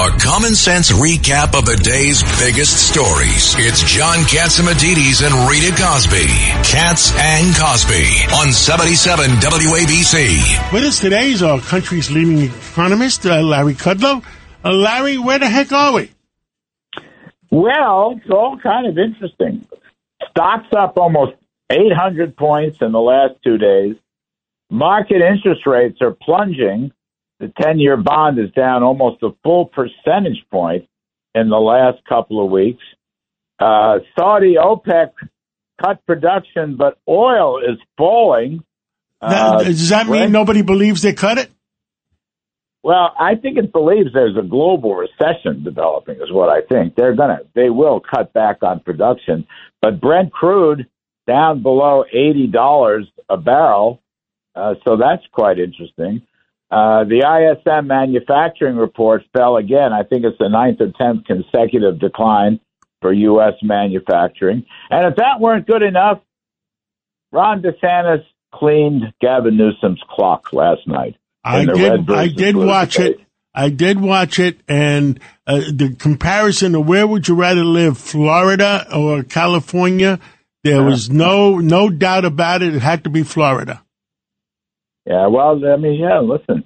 A common sense recap of the day's biggest stories. It's John Catsimatidis and Rita Cosby. Cats and Cosby on 77 WABC. With us today is our country's leading economist, uh, Larry Kudlow. Uh, Larry, where the heck are we? Well, it's all kind of interesting. Stocks up almost 800 points in the last two days. Market interest rates are plunging the 10 year bond is down almost a full percentage point in the last couple of weeks. Uh, Saudi OPEC cut production, but oil is falling. Uh, does that mean nobody believes they cut it? Well, I think it believes there's a global recession developing, is what I think. They're gonna, they will cut back on production, but Brent crude down below eighty dollars a barrel, uh, so that's quite interesting. Uh, the ISM manufacturing report fell again. I think it's the ninth or tenth consecutive decline for U.S. manufacturing. And if that weren't good enough, Ron DeSantis cleaned Gavin Newsom's clock last night. I did. I did watch debate. it. I did watch it, and uh, the comparison of where would you rather live, Florida or California? There was no no doubt about it. It had to be Florida. Yeah, well, I mean, yeah, listen,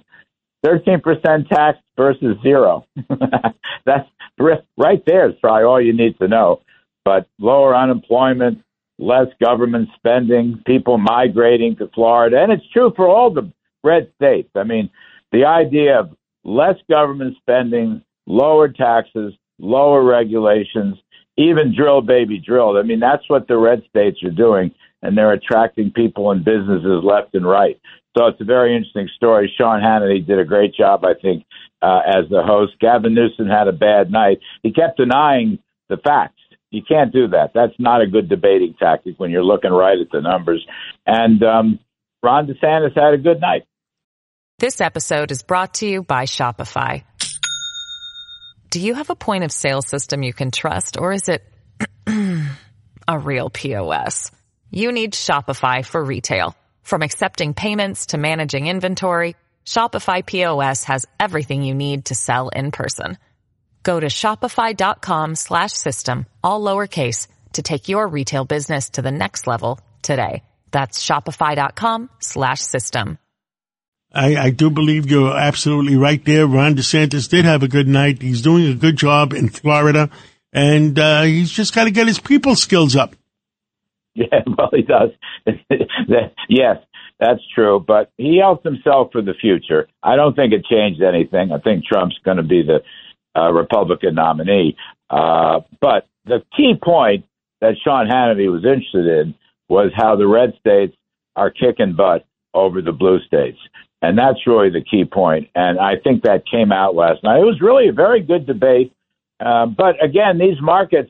13% tax versus zero. That's right there is probably all you need to know. But lower unemployment, less government spending, people migrating to Florida. And it's true for all the red states. I mean, the idea of less government spending, lower taxes, lower regulations, even drill baby drill. I mean, that's what the red states are doing, and they're attracting people and businesses left and right. So it's a very interesting story. Sean Hannity did a great job, I think, uh, as the host. Gavin Newsom had a bad night. He kept denying the facts. You can't do that. That's not a good debating tactic when you're looking right at the numbers. And um, Ron DeSantis had a good night. This episode is brought to you by Shopify. Do you have a point of sale system you can trust, or is it a real POS? You need Shopify for retail. From accepting payments to managing inventory, Shopify POS has everything you need to sell in person. Go to shopify.com slash system, all lowercase, to take your retail business to the next level today. That's shopify.com slash system. I, I do believe you're absolutely right there. Ron DeSantis did have a good night. He's doing a good job in Florida, and uh, he's just got to get his people skills up. Yeah, well, he does. yes, that's true. But he helped himself for the future. I don't think it changed anything. I think Trump's going to be the uh, Republican nominee. Uh, but the key point that Sean Hannity was interested in was how the red states are kicking butt over the blue states. And that's really the key point. And I think that came out last night. It was really a very good debate. Uh, but again, these markets,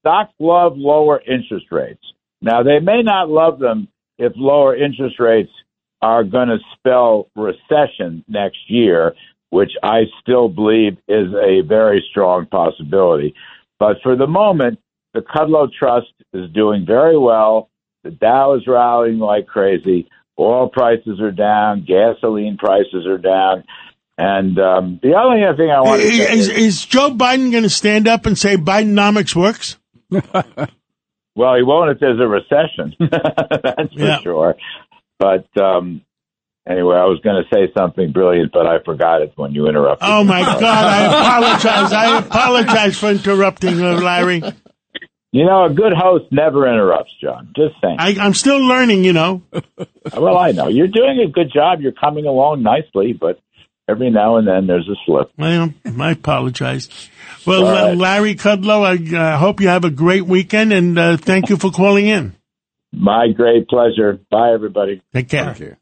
stocks love lower interest rates. Now, they may not love them if lower interest rates are going to spell recession next year, which I still believe is a very strong possibility. But for the moment, the Kudlow Trust is doing very well. The Dow is rallying like crazy. Oil prices are down. Gasoline prices are down. And um, the only other thing I want to say is, is, is Joe Biden going to stand up and say Bidenomics works? Well, he won't if there's a recession. That's for yeah. sure. But um, anyway, I was going to say something brilliant, but I forgot it when you interrupted. Oh my God! I apologize. I apologize for interrupting, Larry. You know, a good host never interrupts, John. Just saying. I, I'm still learning, you know. well, I know you're doing a good job. You're coming along nicely, but every now and then there's a slip. Well, I apologize. Well, right. Larry Kudlow, I uh, hope you have a great weekend, and uh, thank you for calling in. My great pleasure. Bye, everybody. Take care.